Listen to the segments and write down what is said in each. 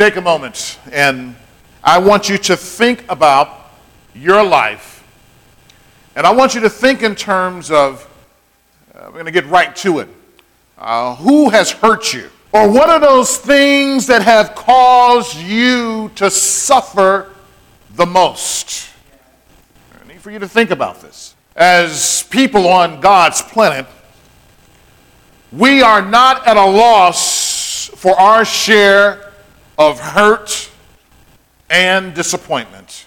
take a moment and I want you to think about your life. And I want you to think in terms of, uh, we're going to get right to it. Uh, who has hurt you? Or what are those things that have caused you to suffer the most? I need for you to think about this. As people on God's planet, we are not at a loss for our share of hurt and disappointment.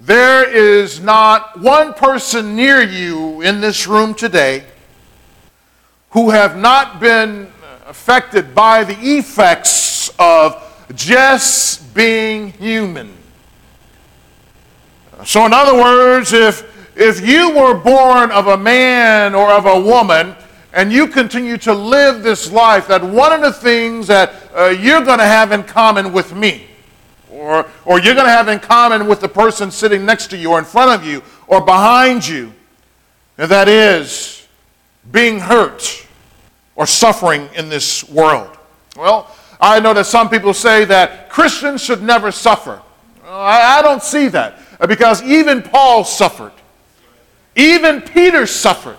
There is not one person near you in this room today who have not been affected by the effects of just being human. So, in other words, if, if you were born of a man or of a woman, and you continue to live this life, that one of the things that uh, you're going to have in common with me, or, or you're going to have in common with the person sitting next to you, or in front of you, or behind you, and that is being hurt or suffering in this world. Well, I know that some people say that Christians should never suffer. I, I don't see that because even Paul suffered, even Peter suffered.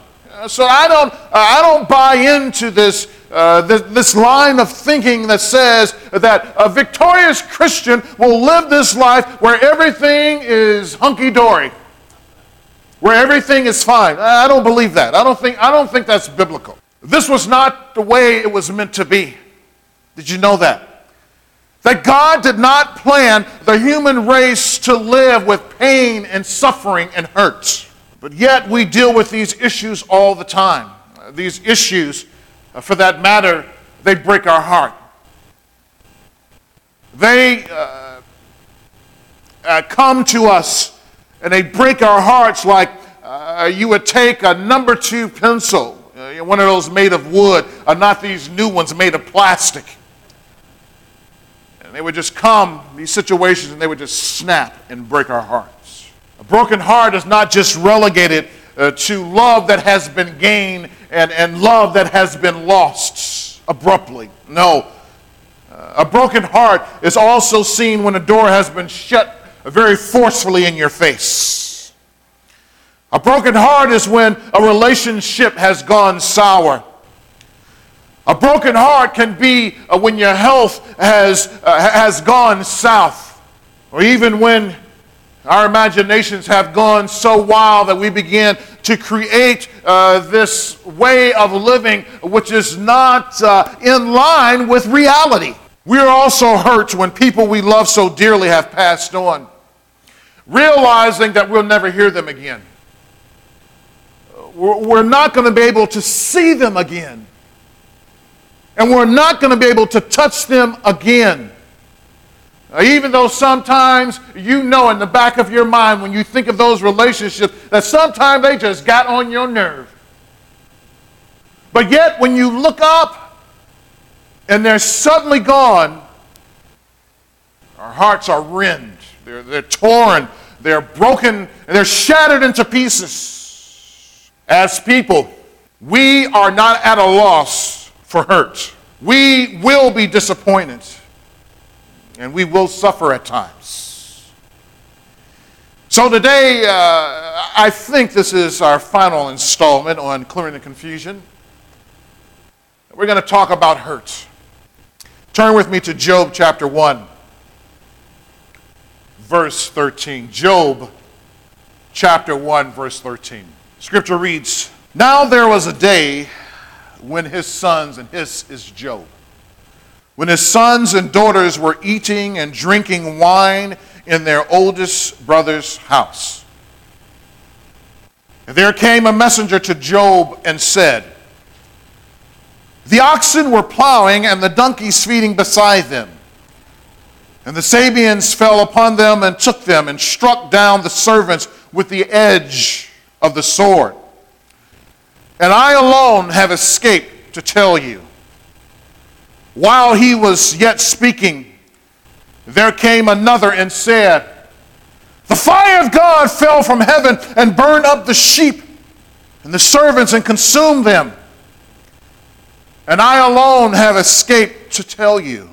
So I don't, I don't buy into this, uh, this, this, line of thinking that says that a victorious Christian will live this life where everything is hunky dory, where everything is fine. I don't believe that. I don't think, I don't think that's biblical. This was not the way it was meant to be. Did you know that? That God did not plan the human race to live with pain and suffering and hurt. But yet we deal with these issues all the time. These issues, uh, for that matter, they break our heart. They uh, uh, come to us and they break our hearts like uh, you would take a number two pencil uh, one of those made of wood, or not these new ones made of plastic. And they would just come, these situations, and they would just snap and break our hearts. A broken heart is not just relegated uh, to love that has been gained and, and love that has been lost abruptly. No. Uh, a broken heart is also seen when a door has been shut very forcefully in your face. A broken heart is when a relationship has gone sour. A broken heart can be uh, when your health has, uh, has gone south, or even when our imaginations have gone so wild that we begin to create uh, this way of living which is not uh, in line with reality. We are also hurt when people we love so dearly have passed on, realizing that we'll never hear them again we're not going to be able to see them again. And we're not going to be able to touch them again. Even though sometimes you know in the back of your mind when you think of those relationships that sometimes they just got on your nerve. But yet, when you look up and they're suddenly gone, our hearts are rent, they're, they're torn, they're broken, and they're shattered into pieces. As people, we are not at a loss for hurt. We will be disappointed and we will suffer at times. So, today, uh, I think this is our final installment on Clearing the Confusion. We're going to talk about hurt. Turn with me to Job chapter 1, verse 13. Job chapter 1, verse 13. Scripture reads Now there was a day when his sons, and his is Job, when his sons and daughters were eating and drinking wine in their oldest brother's house. There came a messenger to Job and said, The oxen were plowing and the donkeys feeding beside them. And the Sabeans fell upon them and took them and struck down the servants with the edge of the sword. And I alone have escaped to tell you. While he was yet speaking, there came another and said, The fire of God fell from heaven and burned up the sheep and the servants and consumed them. And I alone have escaped to tell you.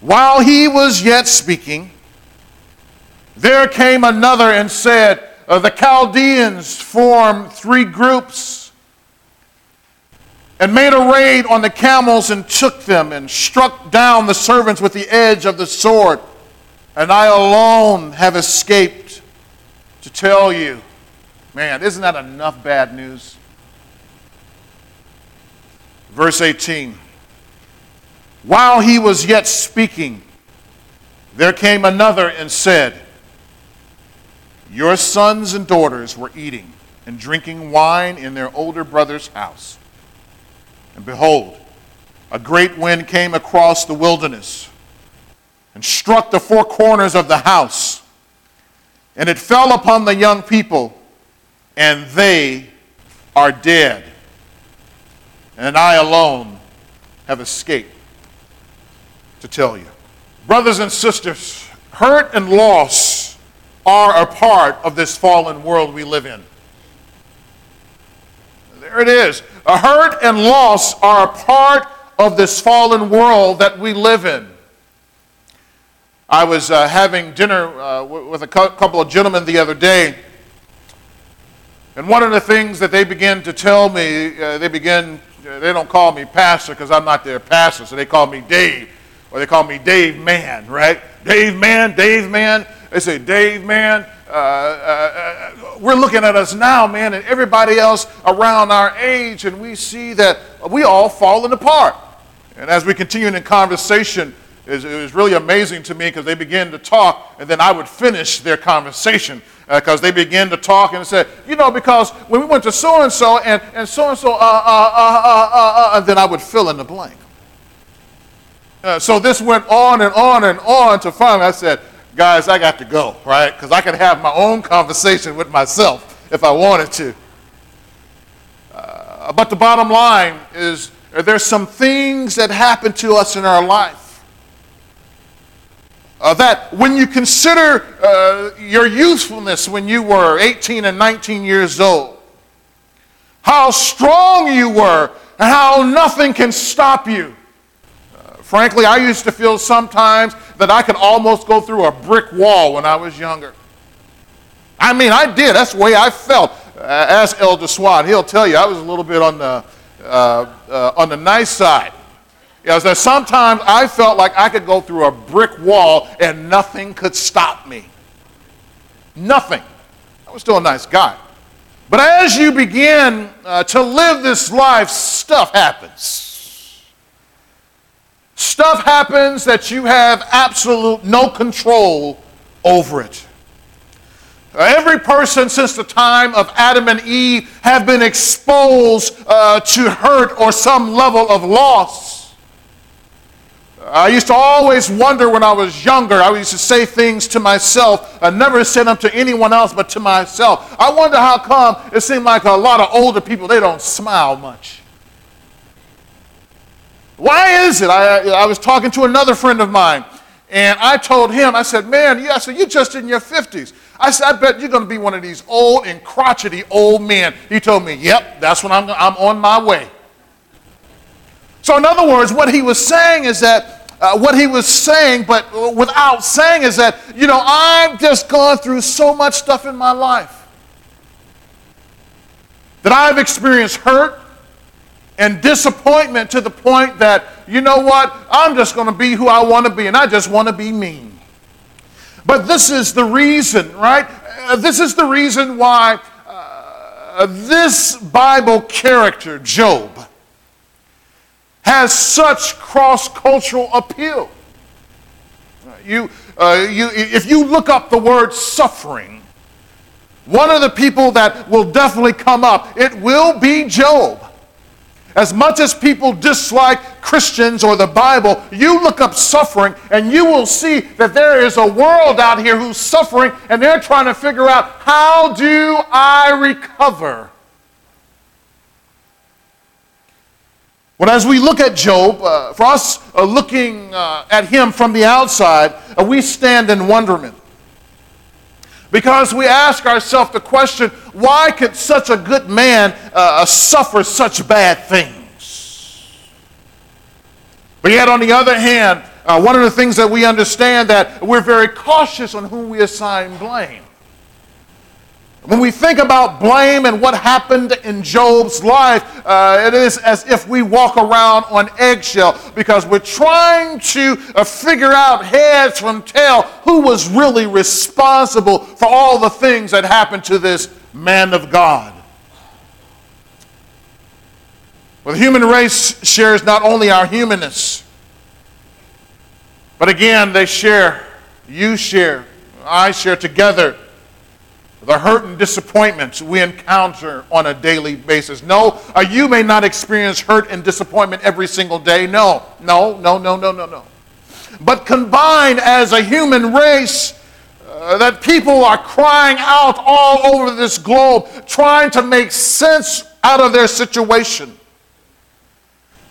While he was yet speaking, there came another and said, The Chaldeans form three groups and made a raid on the camels and took them and struck down the servants with the edge of the sword. And I alone have escaped to tell you. Man, isn't that enough bad news? Verse 18 While he was yet speaking, there came another and said, Your sons and daughters were eating and drinking wine in their older brother's house. And behold, a great wind came across the wilderness and struck the four corners of the house. And it fell upon the young people, and they are dead and I alone have escaped to tell you. Brothers and sisters, hurt and loss are a part of this fallen world we live in. There it is. A hurt and loss are a part of this fallen world that we live in. I was uh, having dinner uh, with a couple of gentlemen the other day, and one of the things that they began to tell me, uh, they began they don't call me pastor because I'm not their pastor, so they call me Dave, or they call me Dave Man, right? Dave Man, Dave Man. They say, Dave Man, uh, uh, uh, we're looking at us now, man, and everybody else around our age, and we see that we all falling apart. And as we continue in conversation, it was really amazing to me because they began to talk, and then I would finish their conversation because uh, they began to talk and said, you know, because when we went to so and so and and so and so, and then I would fill in the blank. Uh, so this went on and on and on to finally I said, guys, I got to go, right? Because I could have my own conversation with myself if I wanted to. Uh, but the bottom line is there's some things that happen to us in our life uh, that when you consider uh, your youthfulness when you were 18 and 19 years old, how strong you were, and how nothing can stop you. Frankly, I used to feel sometimes that I could almost go through a brick wall when I was younger. I mean, I did. That's the way I felt. Uh, ask Elder Swan. He'll tell you I was a little bit on the, uh, uh, on the nice side. Is that sometimes I felt like I could go through a brick wall and nothing could stop me. Nothing. I was still a nice guy. But as you begin uh, to live this life, stuff happens. Stuff happens that you have absolute no control over it. Uh, every person since the time of Adam and Eve have been exposed uh, to hurt or some level of loss. I used to always wonder when I was younger. I used to say things to myself. I never said them to anyone else but to myself. I wonder how come it seemed like a lot of older people, they don't smile much. Why is it? I, I was talking to another friend of mine, and I told him, I said, man, yeah, I said, you're just in your 50s. I said, I bet you're going to be one of these old and crotchety old men. He told me, yep, that's when I'm, I'm on my way. So, in other words, what he was saying is that uh, what he was saying, but without saying, is that, you know, I've just gone through so much stuff in my life that I've experienced hurt and disappointment to the point that, you know what, I'm just going to be who I want to be, and I just want to be mean. But this is the reason, right? Uh, this is the reason why uh, this Bible character, Job, has such cross cultural appeal. You, uh, you, if you look up the word suffering, one of the people that will definitely come up, it will be Job. As much as people dislike Christians or the Bible, you look up suffering and you will see that there is a world out here who's suffering and they're trying to figure out how do I recover? When as we look at Job, uh, for us uh, looking uh, at him from the outside, uh, we stand in wonderment. Because we ask ourselves the question, why could such a good man uh, suffer such bad things? But yet, on the other hand, uh, one of the things that we understand that we're very cautious on whom we assign blame. When we think about blame and what happened in Job's life, uh, it is as if we walk around on eggshell because we're trying to uh, figure out heads from tail who was really responsible for all the things that happened to this man of God. Well, the human race shares not only our humanness, but again, they share, you share, I share together the hurt and disappointments we encounter on a daily basis. No, uh, you may not experience hurt and disappointment every single day. No, no, no, no, no, no, no. But combined as a human race, uh, that people are crying out all over this globe, trying to make sense out of their situation.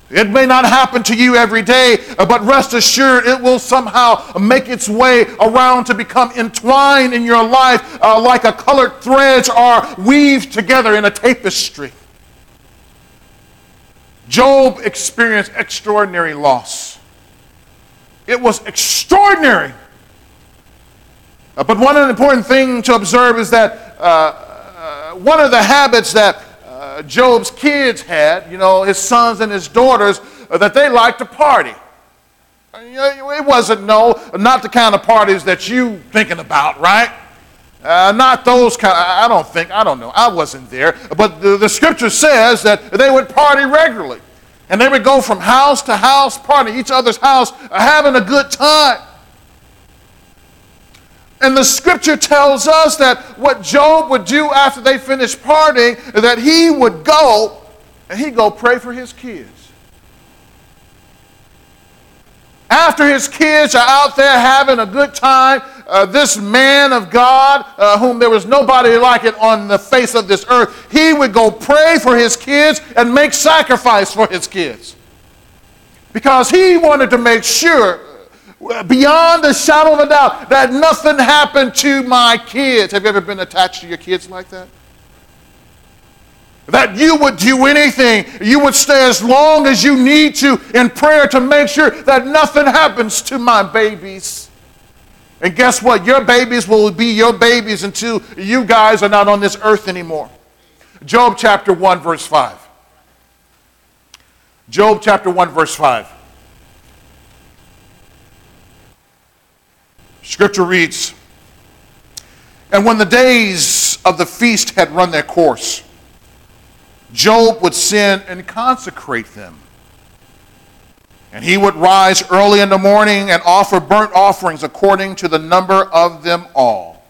It may not happen to you every day, uh, but rest assured it will somehow make its way around to become entwined in your life uh, like a colored threads are weaved together in a tapestry. Job experienced extraordinary loss. It was extraordinary. Uh, but one important thing to observe is that uh, uh one of the habits that Job's kids had, you know, his sons and his daughters, uh, that they liked to party. It wasn't, no, not the kind of parties that you thinking about, right? Uh, not those kind. Of, I don't think. I don't know. I wasn't there. But the, the scripture says that they would party regularly, and they would go from house to house, party each other's house, uh, having a good time. And the scripture tells us that what Job would do after they finished partying, that he would go and he'd go pray for his kids. After his kids are out there having a good time, uh, this man of God, uh, whom there was nobody like it on the face of this earth, he would go pray for his kids and make sacrifice for his kids. Because he wanted to make sure beyond a shadow of a doubt that nothing happened to my kids. Have you ever been attached to your kids like that? That you would do anything, you would stay as long as you need to in prayer to make sure that nothing happens to my babies. And guess what? Your babies will be your babies until you guys are not on this earth anymore. Job chapter 1, verse 5. Job chapter 1, verse 5. Scripture reads And when the days of the feast had run their course, Job would sin and consecrate them. And he would rise early in the morning and offer burnt offerings according to the number of them all.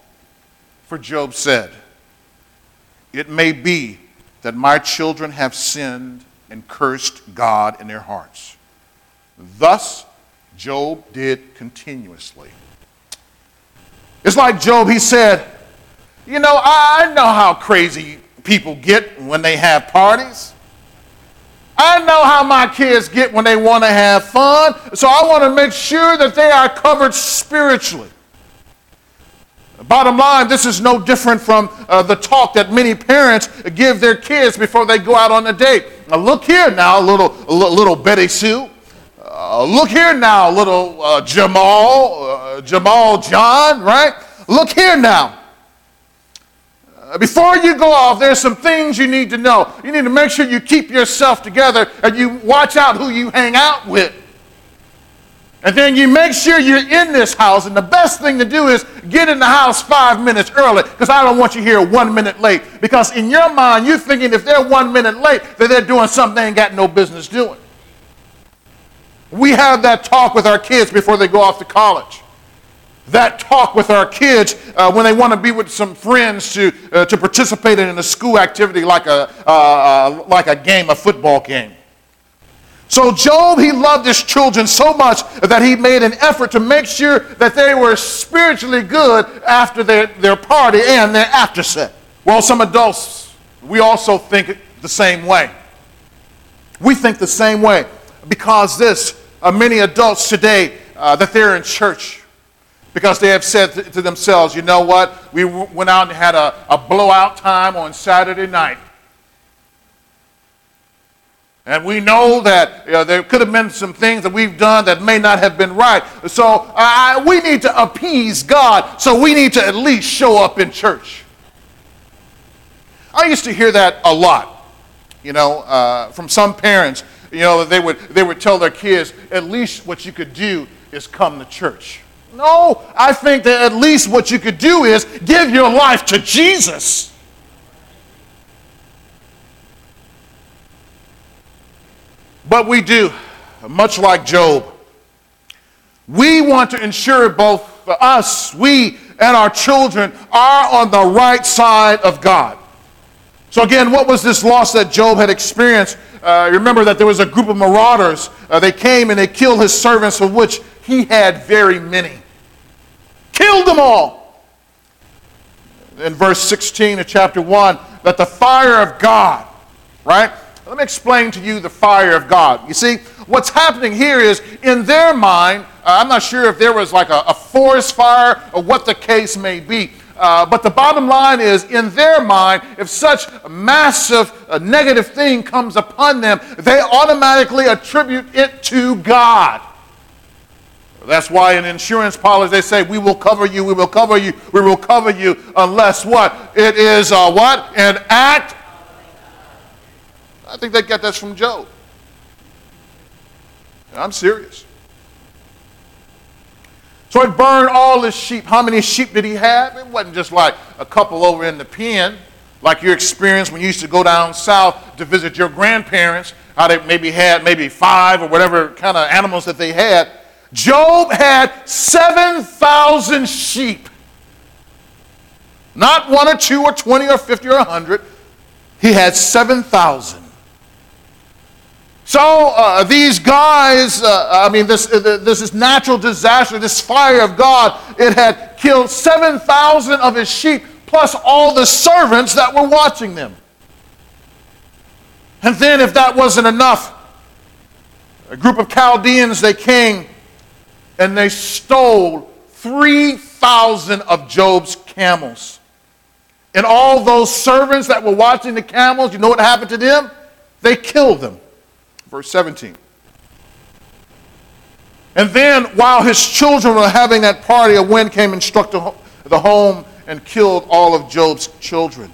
For Job said, It may be that my children have sinned and cursed God in their hearts. Thus Job did continuously. It's like Job, he said, You know, I know how crazy people get when they have parties. I know how my kids get when they want to have fun, so I want to make sure that they are covered spiritually. Bottom line, this is no different from uh, the talk that many parents give their kids before they go out on a date. Now, look here now, little, little Betty Sue. Uh, look here now, little uh, Jamal, uh, Jamal John, right? Look here now. Uh, before you go off, there's some things you need to know. You need to make sure you keep yourself together and you watch out who you hang out with. And then you make sure you're in this house. And the best thing to do is get in the house five minutes early because I don't want you here one minute late. Because in your mind, you're thinking if they're one minute late, that they're doing something they ain't got no business doing. We have that talk with our kids before they go off to college. That talk with our kids uh, when they want to be with some friends to, uh, to participate in a school activity like a, uh, uh, like a game, a football game. So Job, he loved his children so much that he made an effort to make sure that they were spiritually good after their, their party and their after set. Well, some adults, we also think the same way. We think the same way because this, uh, many adults today, uh, that they're in church because they have said to themselves, you know what, we went out and had a, a blowout time on Saturday night. And we know that you know, there could have been some things that we've done that may not have been right. So uh, we need to appease God. So we need to at least show up in church. I used to hear that a lot, you know, uh, from some parents. You know, they would, they would tell their kids, at least what you could do is come to church. No, I think that at least what you could do is give your life to Jesus. But we do, much like Job. We want to ensure both us, we, and our children are on the right side of God. So, again, what was this loss that Job had experienced? Uh, remember that there was a group of marauders. Uh, they came and they killed his servants, of which he had very many. Killed them all. In verse 16 of chapter 1, that the fire of God, right? Let me explain to you the fire of God. You see, what's happening here is in their mind, uh, I'm not sure if there was like a, a, forest fire or what the case may be, uh, but the bottom line is in their mind, if such a massive uh, negative thing comes upon them, they automatically attribute it to God. That's why in insurance policies they say, we will cover you, we will cover you, we will cover you, unless what? It is a what? An act I think they get that from Job. I'm serious. So it burned all his sheep. How many sheep did he have? It wasn't just like a couple over in the pen, like your experience when you used to go down south to visit your grandparents, how they maybe had maybe five or whatever kind of animals that they had. Job had 7,000 sheep. Not one or two or 20 or 50 or 100. He had 7,000. So uh, these guys, uh, I mean, this, uh, this is natural disaster, this fire of God, it had killed 7,000 of his sheep, plus all the servants that were watching them. And then, if that wasn't enough, a group of Chaldeans, they came and they stole 3,000 of Job's camels. And all those servants that were watching the camels, you know what happened to them? They killed them. Verse 17. And then, while his children were having that party, a wind came and struck the home and killed all of Job's children.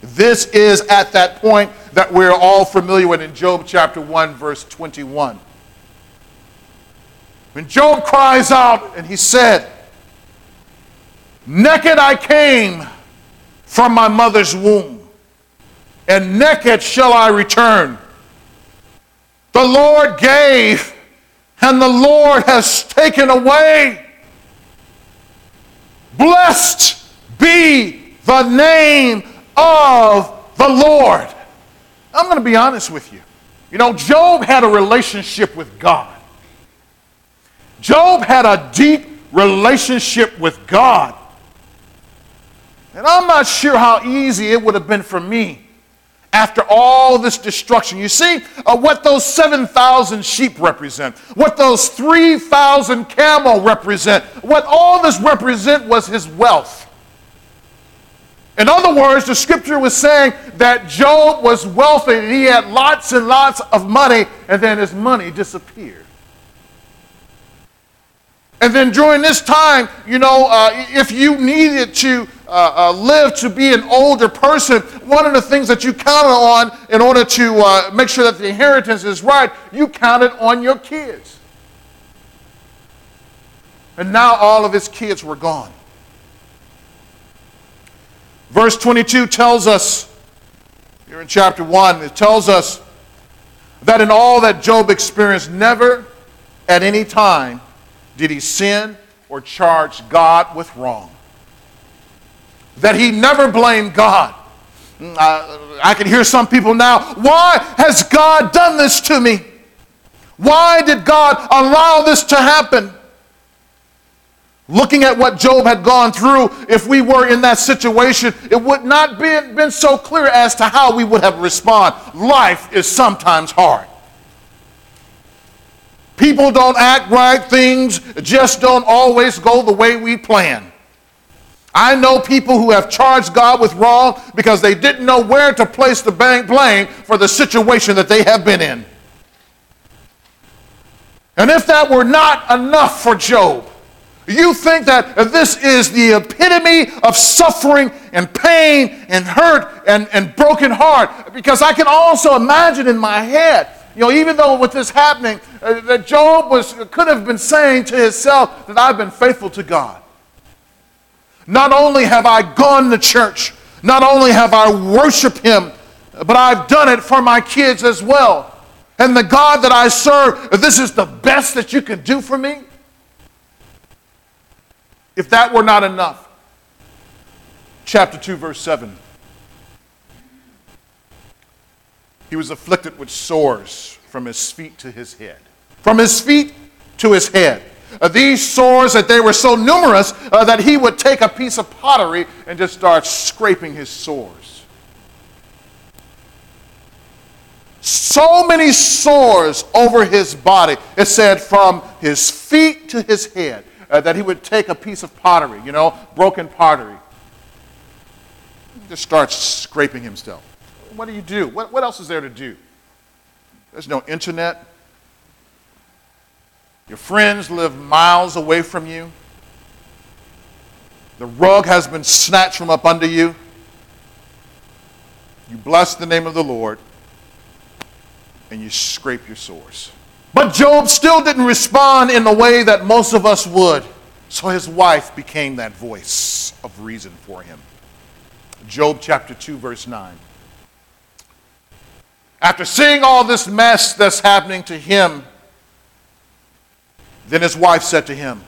This is at that point that we're all familiar with in Job chapter 1, verse 21. When Job cries out and he said, Naked I came from my mother's womb, and naked shall I return. The Lord gave, and the Lord has taken away. Blessed be the name of the Lord. I'm going to be honest with you. You know, Job had a relationship with God. Job had a deep relationship with God. And I'm not sure how easy it would have been for me after all this destruction. You see uh, what those 7,000 sheep represent, what those 3,000 camel represent, what all this represent was his wealth. In other words, the scripture was saying that Job was wealthy, he had lots and lots of money, and then his money disappeared. And then during this time, you know, uh, if you needed to uh, uh, live to be an older person, one of the things that you counted on in order to uh, make sure that the inheritance is right, you counted on your kids. And now all of his kids were gone. Verse 22 tells us, here in chapter 1, it tells us that in all that Job experienced, never at any time did he sin or charge God with wrong that he never blamed God. Mm, I, I can hear some people now, why has God done this to me? Why did God allow this to happen? Looking at what Job had gone through, if we were in that situation, it would not be been so clear as to how we would have responded. Life is sometimes hard. People don't act right, things just don't always go the way we plan. I know people who have charged God with wrong because they didn't know where to place the blame for the situation that they have been in. And if that were not enough for Job, you think that this is the epitome of suffering and pain and hurt and, and broken heart. Because I can also imagine in my head, you know, even though with this happening, uh, that Job was, could have been saying to himself that I've been faithful to God. Not only have I gone to church, not only have I worshiped Him, but I've done it for my kids as well. And the God that I serve, this is the best that you can do for me. If that were not enough, chapter 2, verse 7. He was afflicted with sores from his feet to his head. From his feet to his head. Uh, these sores that they were so numerous uh, that he would take a piece of pottery and just start scraping his sores. So many sores over his body. It said from his feet to his head uh, that he would take a piece of pottery, you know, broken pottery, just start scraping himself. What do you do? What, what else is there to do? There's no internet. Your friends live miles away from you. The rug has been snatched from up under you. You bless the name of the Lord and you scrape your sores. But Job still didn't respond in the way that most of us would. So his wife became that voice of reason for him. Job chapter 2, verse 9. After seeing all this mess that's happening to him, then his wife said to him,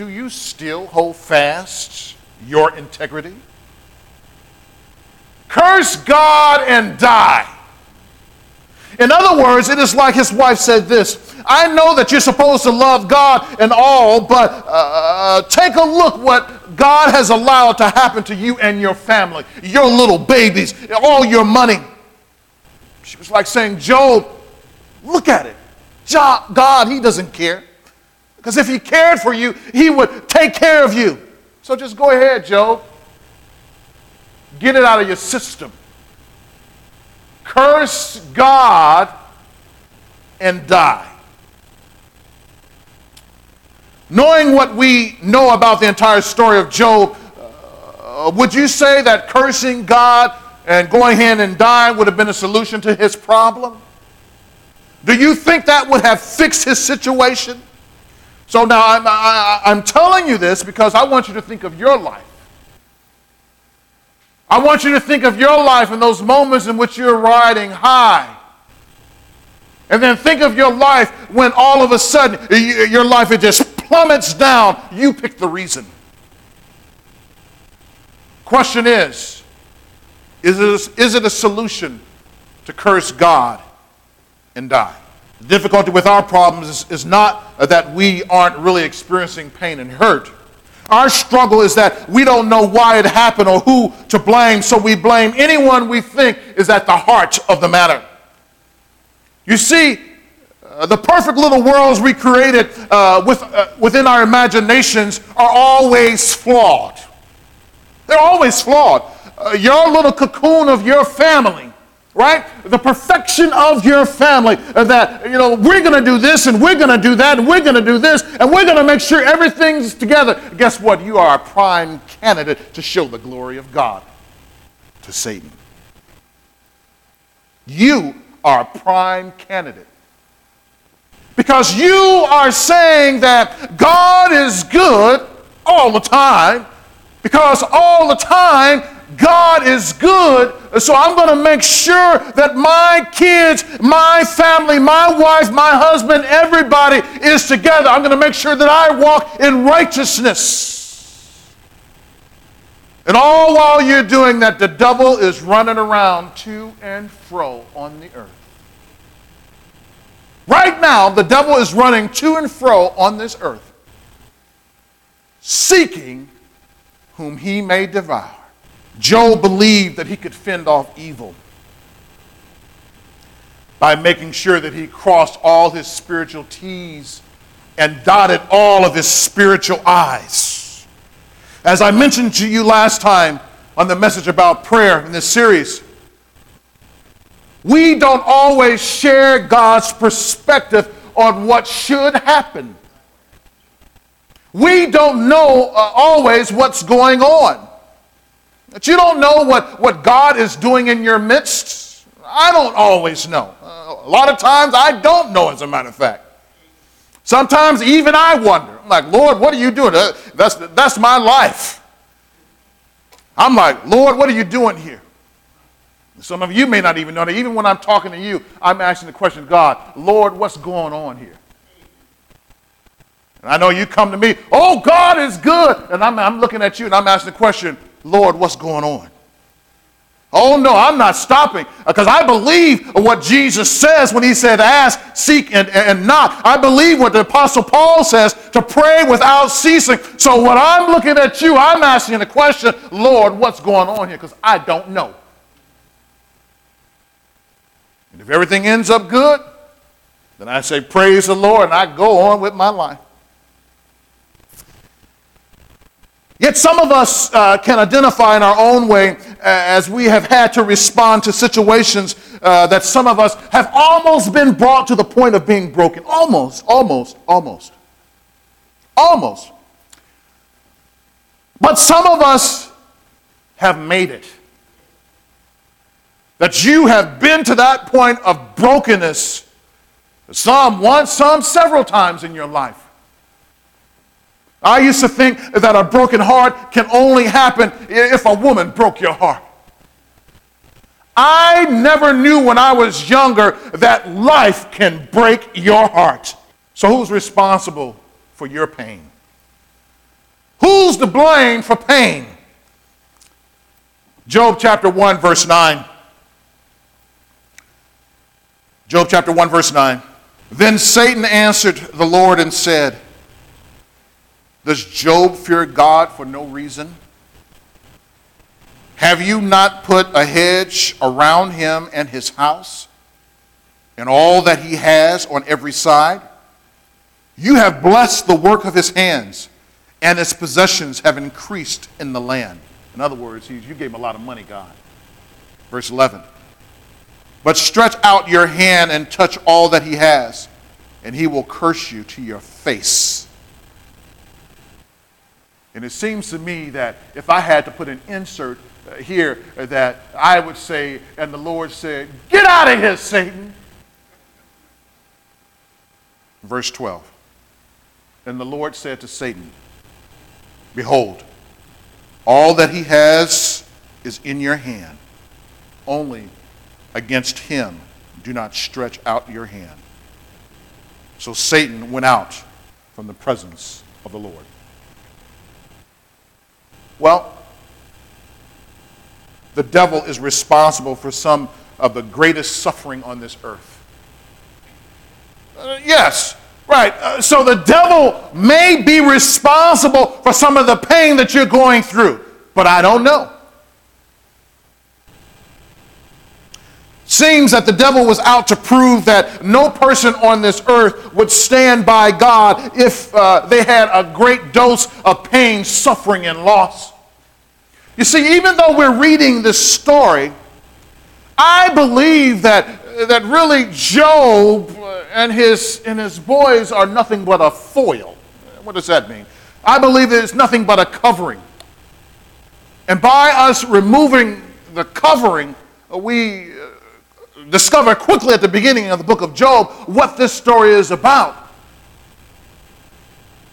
Do you still hold fast your integrity? Curse God and die. In other words, it is like his wife said this I know that you're supposed to love God and all, but uh, take a look what God has allowed to happen to you and your family, your little babies, all your money. She was like saying, Job, look at it. God, He doesn't care. Because if He cared for you, He would take care of you. So just go ahead, Job. Get it out of your system. Curse God and die. Knowing what we know about the entire story of Job, uh, would you say that cursing God and going ahead and dying would have been a solution to his problem? Do you think that would have fixed his situation? So now I'm, I, am telling you this because I want you to think of your life. I want you to think of your life in those moments in which you're riding high. And then think of your life when all of a sudden your life it just plummets down. You pick the reason. Question is, is it, a, is it a solution to curse God and die. The difficulty with our problems is, is not that we aren't really experiencing pain and hurt. Our struggle is that we don't know why it happened or who to blame, so we blame anyone we think is at the heart of the matter. You see, uh, the perfect little worlds we created uh, with, uh, within our imaginations are always flawed. They're always flawed. Uh, your little cocoon of your family right? The perfection of your family. That, you know, we're going to do this and we're going to do that and we're going to do this and we're going to make sure everything's together. Guess what? You are a prime candidate to show the glory of God to Satan. You are a prime candidate. Because you are saying that God is good all the time, because all the time God is good, so I'm going to make sure that my kids, my family, my wife, my husband, everybody is together. I'm going to make sure that I walk in righteousness. And all while you're doing that, the devil is running around to and fro on the earth. Right now, the devil is running to and fro on this earth, seeking whom he may devour. Job believed that he could fend off evil by making sure that he crossed all his spiritual T's and dotted all of his spiritual I's. As I mentioned to you last time on the message about prayer in this series, we don't always share God's perspective on what should happen. We don't know uh, always what's going on. That you don't know what, what God is doing in your midst. I don't always know. Uh, a lot of times I don't know, as a matter of fact. Sometimes even I wonder. I'm like, Lord, what are you doing? Uh, that's, that's my life. I'm like, Lord, what are you doing here? Some of you may not even know that. Even when I'm talking to you, I'm asking the question, God, Lord, what's going on here? And I know you come to me, oh, God is good. And I'm, I'm looking at you and I'm asking the question, Lord, what's going on? Oh, no, I'm not stopping uh, because I believe what Jesus says when he said, ask, seek, and, and knock. I believe what the Apostle Paul says to pray without ceasing. So when I'm looking at you, I'm asking the question, Lord, what's going on here? Because I don't know. And if everything ends up good, then I say, Praise the Lord, and I go on with my life. Yet some of us uh, can identify in our own way uh, as we have had to respond to situations uh, that some of us have almost been brought to the point of being broken. Almost, almost, almost. Almost. But some of us have made it. That you have been to that point of brokenness, some once, some several times in your life. I used to think that a broken heart can only happen if a woman broke your heart. I never knew when I was younger that life can break your heart. So, who's responsible for your pain? Who's to blame for pain? Job chapter 1, verse 9. Job chapter 1, verse 9. Then Satan answered the Lord and said, does Job fear God for no reason? Have you not put a hedge around him and his house and all that he has on every side? You have blessed the work of his hands, and his possessions have increased in the land. In other words, you gave him a lot of money, God. Verse 11. But stretch out your hand and touch all that he has, and he will curse you to your face. And it seems to me that if I had to put an insert uh, here, uh, that I would say, and the Lord said, Get out of here, Satan. Verse 12. And the Lord said to Satan, Behold, all that he has is in your hand. Only against him do not stretch out your hand. So Satan went out from the presence of the Lord. Well, the devil is responsible for some of the greatest suffering on this earth. Uh, yes, right. Uh, so the devil may be responsible for some of the pain that you're going through, but I don't know. Seems that the devil was out to prove that no person on this earth would stand by God if uh, they had a great dose of pain, suffering, and loss. You see, even though we're reading this story, I believe that, that really Job and his, and his boys are nothing but a foil. What does that mean? I believe it's nothing but a covering. And by us removing the covering, we discover quickly at the beginning of the book of Job what this story is about.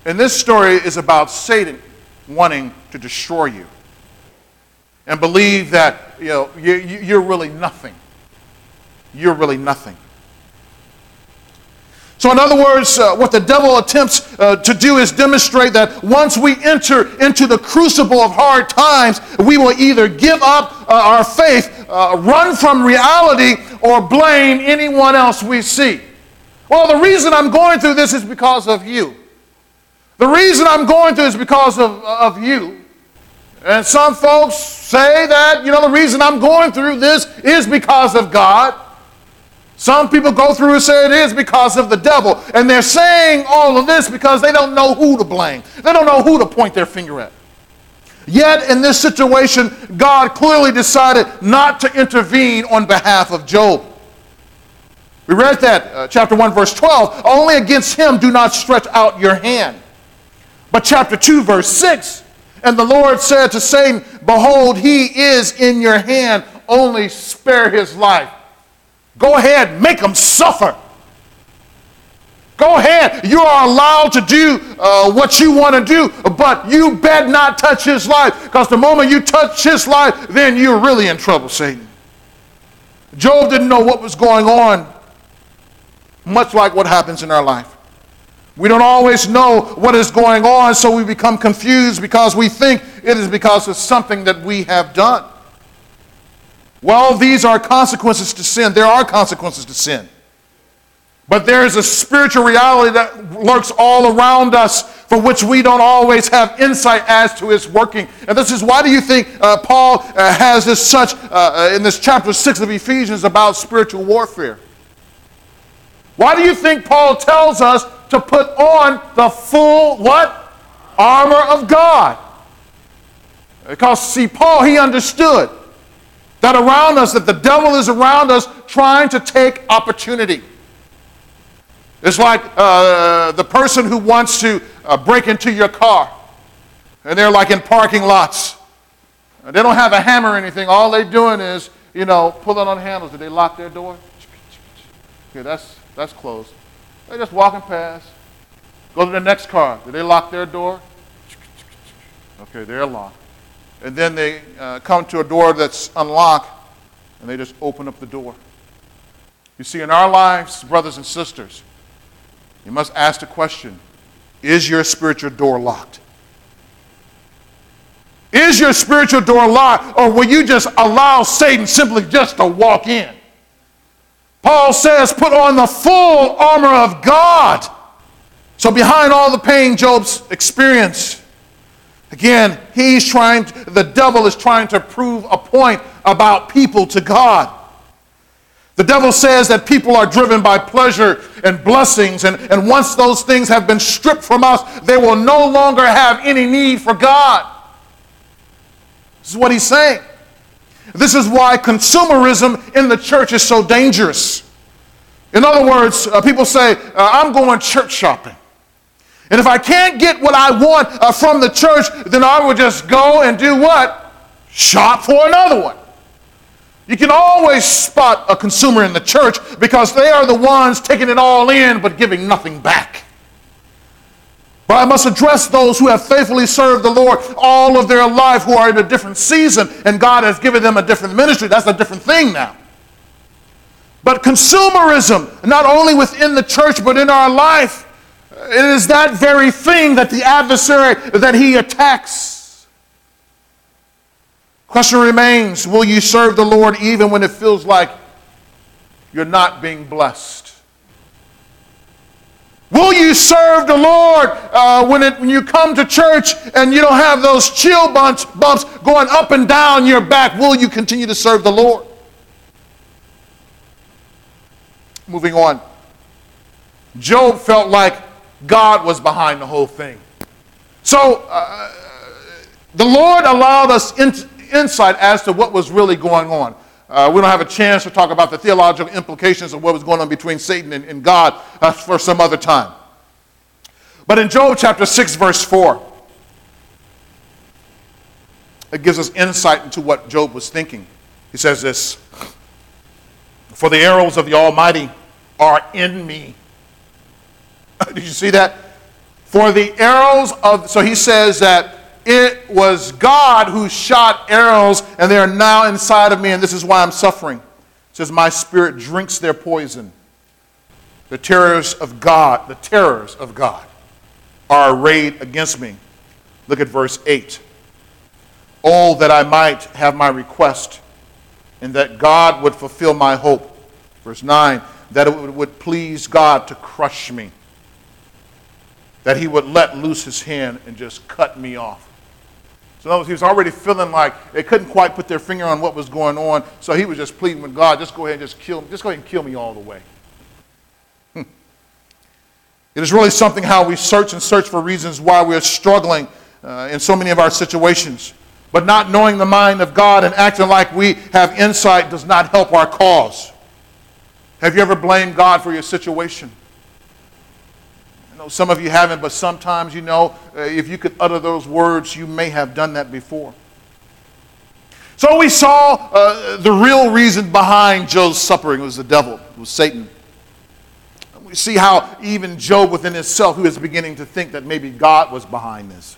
And this story is about Satan wanting to destroy you and believe that you know, you, are really nothing. You're really nothing. So, in other words, uh, what the devil attempts uh, to do is demonstrate that once we enter into the crucible of hard times, we will either give up uh, our faith, uh, run from reality, or blame anyone else we see. Well, the reason I'm going through this is because of you. The reason I'm going through this is because of, of you. And some folks say that, you know, the reason I'm going through this is because of God. Some people go through and say it is because of the devil. And they're saying all of this because they don't know who to blame. They don't know who to point their finger at. Yet, in this situation, God clearly decided not to intervene on behalf of Job. We read that, uh, chapter 1, verse 12. Only against him do not stretch out your hand. But chapter 2, verse 6. And the Lord said to Satan, Behold, he is in your hand, only spare his life. Go ahead, make him suffer. Go ahead. You are allowed to do uh, what you want to do, but you bet not touch his life because the moment you touch his life, then you're really in trouble, Satan. Job didn't know what was going on, much like what happens in our life. We don't always know what is going on, so we become confused because we think it is because of something that we have done. Well, these are consequences to sin. There are consequences to sin. But there is a spiritual reality that lurks all around us for which we don't always have insight as to its working. And this is why do you think uh, Paul uh, has this such uh, uh in this chapter 6 of Ephesians about spiritual warfare? Why do you think Paul tells us to put on the full what? Armor of God. Because see Paul he understood that around us that the devil is around us trying to take opportunity. It's like uh, the person who wants to uh, break into your car, and they're like in parking lots. They don't have a hammer or anything. All they're doing is, you know, pulling on handles. Did they lock their door? Okay, that's, that's closed. They're just walking past. Go to the next car. Did they lock their door? Okay, they're locked. And then they uh, come to a door that's unlocked, and they just open up the door. You see, in our lives, brothers and sisters, you must ask the question Is your spiritual door locked? Is your spiritual door locked, or will you just allow Satan simply just to walk in? Paul says, put on the full armor of God. So, behind all the pain Job's experienced, again, he's trying, to, the devil is trying to prove a point about people to God. The devil says that people are driven by pleasure and blessings, and, and once those things have been stripped from us, they will no longer have any need for God. This is what he's saying. This is why consumerism in the church is so dangerous. In other words, uh, people say, uh, I'm going church shopping. And if I can't get what I want uh, from the church, then I will just go and do what? Shop for another one. You can always spot a consumer in the church because they are the ones taking it all in but giving nothing back. But I must address those who have faithfully served the Lord all of their life who are in a different season and God has given them a different ministry. That's a different thing now. But consumerism, not only within the church but in our life, it is that very thing that the adversary that he attacks. Question remains Will you serve the Lord even when it feels like you're not being blessed? Will you serve the Lord uh, when, it, when you come to church and you don't have those chill bumps, bumps going up and down your back? Will you continue to serve the Lord? Moving on. Job felt like God was behind the whole thing. So uh, the Lord allowed us into insight as to what was really going on. Uh, we don't have a chance to talk about the theological implications of what was going on between Satan and, and God uh, for some other time. But in Job chapter 6, verse 4, it gives us insight into what Job was thinking. He says this For the arrows of the Almighty are in me. Did you see that? For the arrows of, so he says that it was God who shot arrows, and they are now inside of me, and this is why I'm suffering. It says, My spirit drinks their poison. The terrors of God, the terrors of God, are arrayed against me. Look at verse 8. Oh, that I might have my request, and that God would fulfill my hope. Verse 9, that it would please God to crush me, that he would let loose his hand and just cut me off. So he was already feeling like they couldn't quite put their finger on what was going on. So he was just pleading with God, just go ahead and just kill me. Just go ahead and kill me all the way. Hmm. It is really something how we search and search for reasons why we are struggling uh, in so many of our situations. But not knowing the mind of God and acting like we have insight does not help our cause. Have you ever blamed God for your situation? Some of you haven't, but sometimes you know uh, if you could utter those words, you may have done that before. So we saw uh, the real reason behind Job's suffering was the devil, was Satan. We see how even Job within himself, who is beginning to think that maybe God was behind this.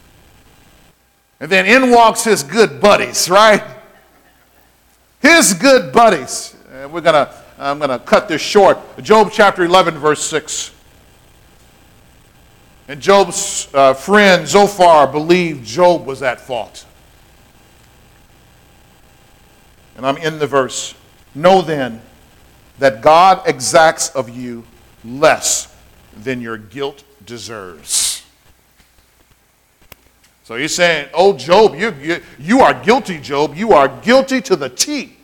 And then in walks his good buddies, right? His good buddies. And we're gonna, I'm going to cut this short. Job chapter 11, verse 6. And Job's uh, friend Zophar believed Job was at fault. And I'm in the verse. Know then that God exacts of you less than your guilt deserves. So he's saying, Oh, Job, you, you, you are guilty, Job. You are guilty to the T.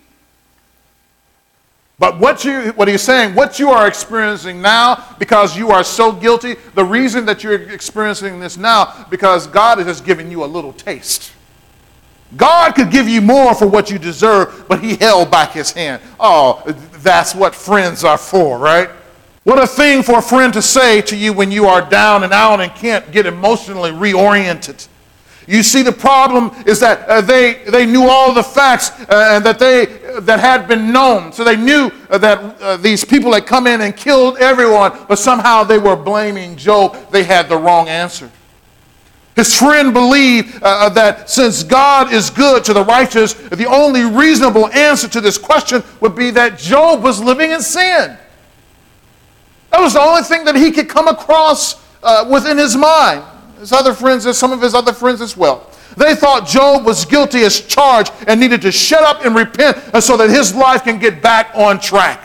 But what, you, what he's saying, what you are experiencing now, because you are so guilty, the reason that you're experiencing this now, because God has given you a little taste. God could give you more for what you deserve, but he held back his hand. Oh, that's what friends are for, right? What a thing for a friend to say to you when you are down and out and can't get emotionally reoriented. You see, the problem is that uh, they, they knew all the facts uh, that, they, that had been known. So they knew uh, that uh, these people had come in and killed everyone, but somehow they were blaming Job. They had the wrong answer. His friend believed uh, that since God is good to the righteous, the only reasonable answer to this question would be that Job was living in sin. That was the only thing that he could come across uh, within his mind. His other friends, some of his other friends as well. They thought Job was guilty as charged and needed to shut up and repent so that his life can get back on track.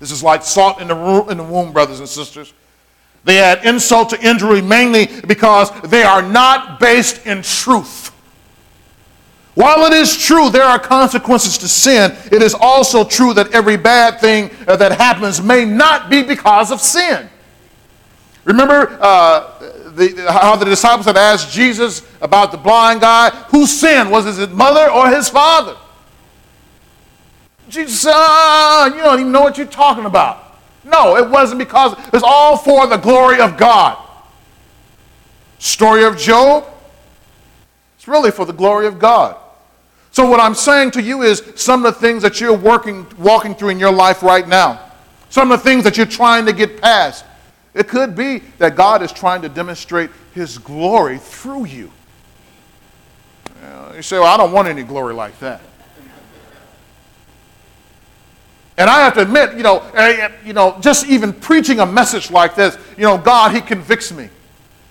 This is like salt in the, in the womb, brothers and sisters. They add insult to injury mainly because they are not based in truth. While it is true there are consequences to sin, it is also true that every bad thing uh, that happens may not be because of sin. Remember uh, the, how the disciples had asked Jesus about the blind guy? Whose sin? Was it his mother or his father? Jesus said, uh, You don't even know what you're talking about. No, it wasn't because it was all for the glory of God. Story of Job, it's really for the glory of God. So what I'm saying to you is some of the things that you're working, walking through in your life right now, some of the things that you're trying to get past, it could be that God is trying to demonstrate his glory through you. You say, well, I don't want any glory like that. And I have to admit, you know, eh, eh, you know, just even preaching a message like this, you know, God, He convicts me.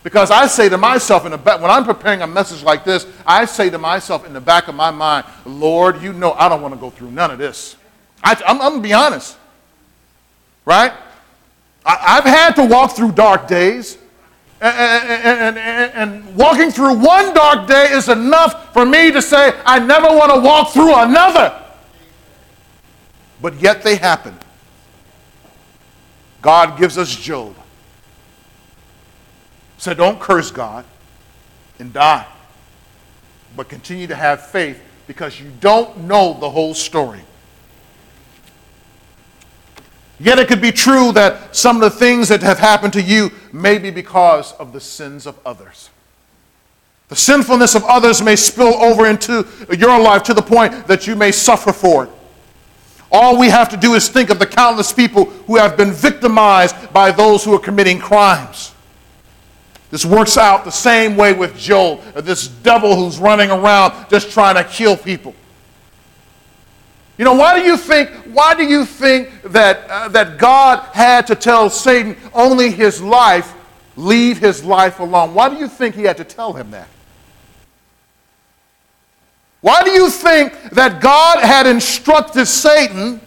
Because I say to myself, in the when I'm preparing a message like this, I say to myself in the back of my mind, Lord, you know I don't want to go through none of this. I, am going to be honest. Right? I, have had to walk through dark days. And, and, and, and, walking through one dark day is enough for me to say, I never want to walk through another but yet they happen. God gives us Job. So don't curse God and die, but continue to have faith because you don't know the whole story. Yet it could be true that some of the things that have happened to you may be because of the sins of others. The sinfulness of others may spill over into your life to the point that you may suffer for it. All we have to do is think of the countless people who have been victimized by those who are committing crimes. This works out the same way with Job, this devil who's running around just trying to kill people. You know, why do you think, why do you think that, uh, that God had to tell Satan only his life, leave his life alone? Why do you think he had to tell him that? Why do you think that God had instructed Satan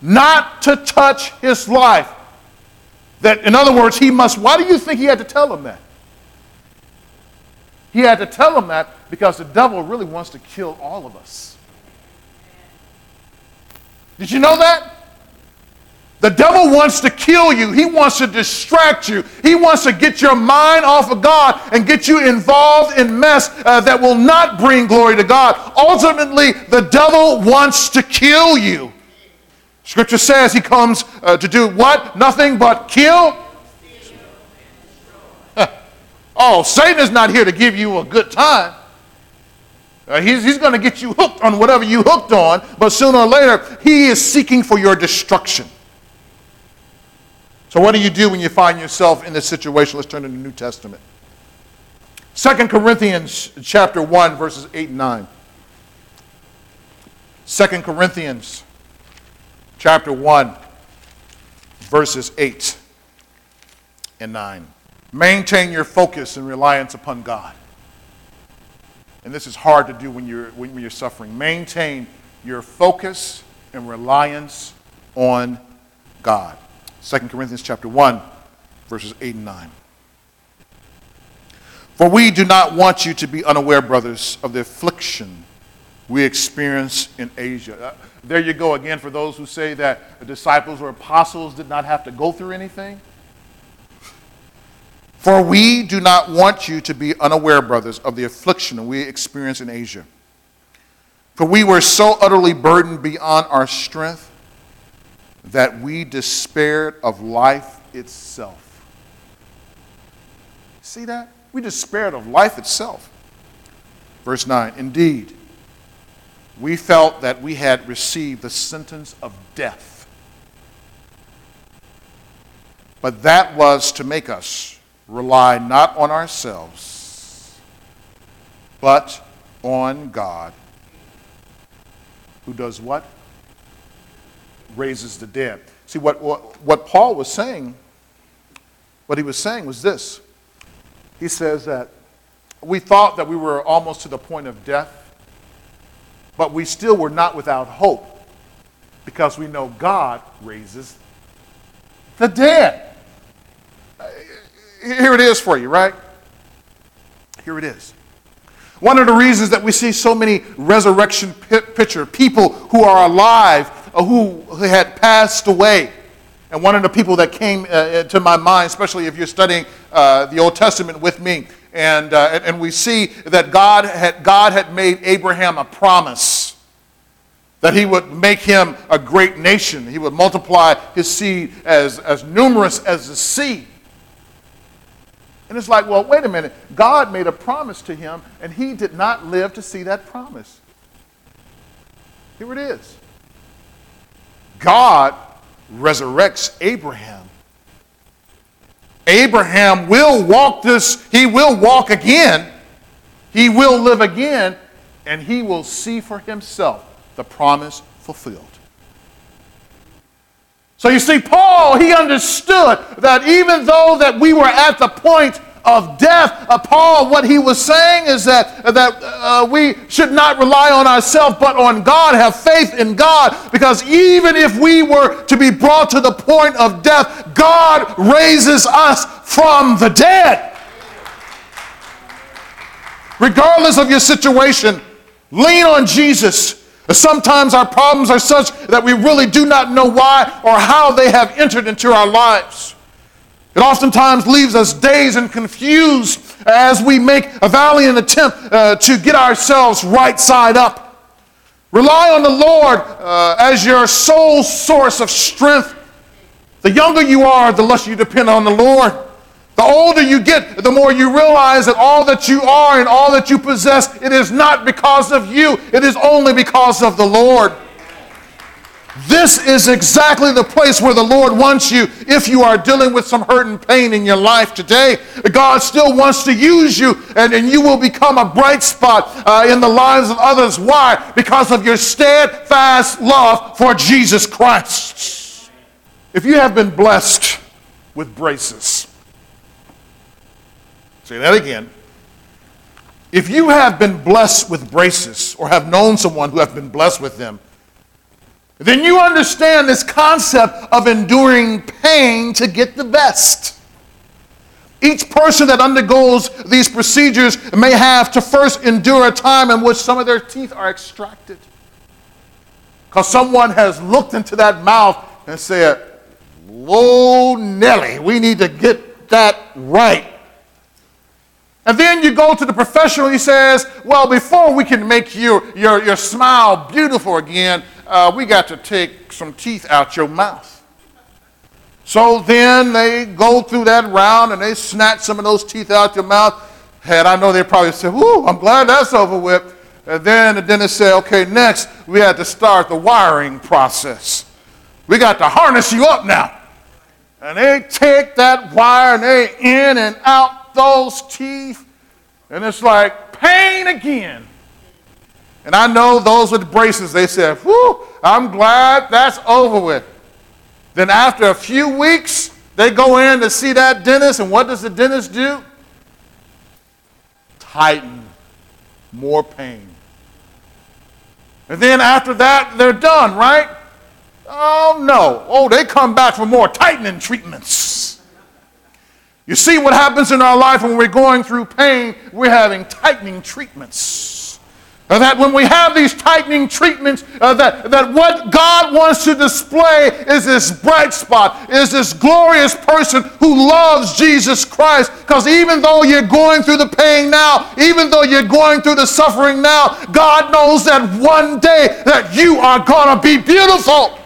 not to touch his life? That, in other words, he must, why do you think he had to tell him that? He had to tell him that because the devil really wants to kill all of us. Did you know that? The devil wants to kill you. He wants to distract you. He wants to get your mind off of God and get you involved in mess uh, that will not bring glory to God. Ultimately, the devil wants to kill you. Scripture says he comes uh, to do what? Nothing but kill. oh, Satan is not here to give you a good time. Uh, he's he's going to get you hooked on whatever you hooked on, but sooner or later, he is seeking for your destruction. So, what do you do when you find yourself in this situation? Let's turn to the New Testament. 2 Corinthians chapter 1, verses 8 and 9. 2 Corinthians chapter 1, verses 8 and 9. Maintain your focus and reliance upon God. And this is hard to do when you're, when you're suffering. Maintain your focus and reliance on God. 2 Corinthians chapter 1, verses 8 and 9. For we do not want you to be unaware, brothers, of the affliction we experience in Asia. Uh, there you go again for those who say that the disciples or apostles did not have to go through anything. For we do not want you to be unaware, brothers, of the affliction we experience in Asia. For we were so utterly burdened beyond our strength that we despaired of life itself. See that? We despaired of life itself. Verse 9 Indeed, we felt that we had received the sentence of death. But that was to make us rely not on ourselves, but on God, who does what? raises the dead. See, what, what, what Paul was saying, what he was saying was this. He says that we thought that we were almost to the point of death, but we still were not without hope because we know God raises the dead. Here it is for you, right? Here it is. One of the reasons that we see so many resurrection picture people who are alive uh, who had passed away. And one of the people that came uh, to my mind, especially if you're studying uh, the Old Testament with me, and, uh, and we see that God had, God had made Abraham a promise that he would make him a great nation. He would multiply his seed as, as numerous as the sea. And it's like, well, wait a minute. God made a promise to him, and he did not live to see that promise. Here it is. God resurrects Abraham. Abraham will walk this, he will walk again. He will live again, and he will see for himself the promise fulfilled. So you see, Paul, he understood that even though that we were at the point of death. Uh, Paul, what he was saying is that, that uh, we should not rely on ourselves, but on God, have faith in God, because even if we were to be brought to the point of death, God raises us from the dead. Regardless of your situation, lean on Jesus. Sometimes our problems are such that we really do not know why or how they have entered into our lives. It oftentimes leaves us dazed and confused as we make a valiant attempt uh, to get ourselves right side up. Rely on the Lord uh, as your sole source of strength. The younger you are, the less you depend on the Lord. The older you get, the more you realize that all that you are and all that you possess, it is not because of you, it is only because of the Lord. This is exactly the place where the Lord wants you if you are dealing with some hurt and pain in your life today. God still wants to use you, and, and you will become a bright spot uh, in the lives of others. Why? Because of your steadfast love for Jesus Christ. If you have been blessed with braces, say that again. If you have been blessed with braces or have known someone who have been blessed with them, then you understand this concept of enduring pain to get the best. Each person that undergoes these procedures may have to first endure a time in which some of their teeth are extracted. Because someone has looked into that mouth and said, Whoa, Nelly, we need to get that right. And then you go to the professional, he says, Well, before we can make your, your, your smile beautiful again, uh, we got to take some teeth out your mouth. So then they go through that round and they snatch some of those teeth out your mouth. And I know they probably said, Whoo, I'm glad that's over with. And then the dentist said, Okay, next we had to start the wiring process. We got to harness you up now. And they take that wire and they in and out those teeth. And it's like pain again. And I know those with braces, they said, Whew, I'm glad that's over with. Then after a few weeks, they go in to see that dentist, and what does the dentist do? Tighten. More pain. And then after that, they're done, right? Oh, no. Oh, they come back for more tightening treatments. You see what happens in our life when we're going through pain? We're having tightening treatments. Uh, that when we have these tightening treatments, uh, that, that what God wants to display is this bright spot, is this glorious person who loves Jesus Christ. Because even though you're going through the pain now, even though you're going through the suffering now, God knows that one day that you are going to be beautiful.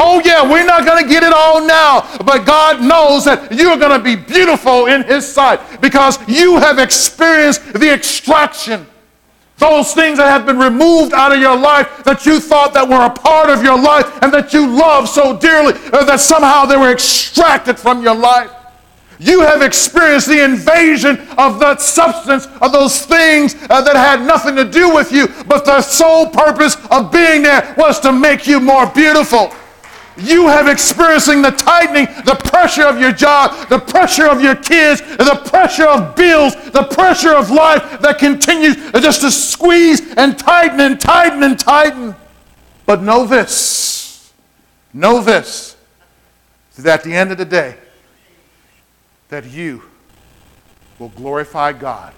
Oh, yeah, we're not going to get it all now, but God knows that you're going to be beautiful in His sight because you have experienced the extraction those things that have been removed out of your life that you thought that were a part of your life and that you love so dearly uh, that somehow they were extracted from your life. You have experienced the invasion of that substance, of those things uh, that had nothing to do with you, but the sole purpose of being there was to make you more beautiful. You have experiencing the tightening, the pressure of your job, the pressure of your kids, the pressure of bills, the pressure of life that continues just to squeeze and tighten and tighten and tighten. But know this, know this, that at the end of the day, that you will glorify God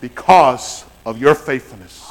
because of your faithfulness.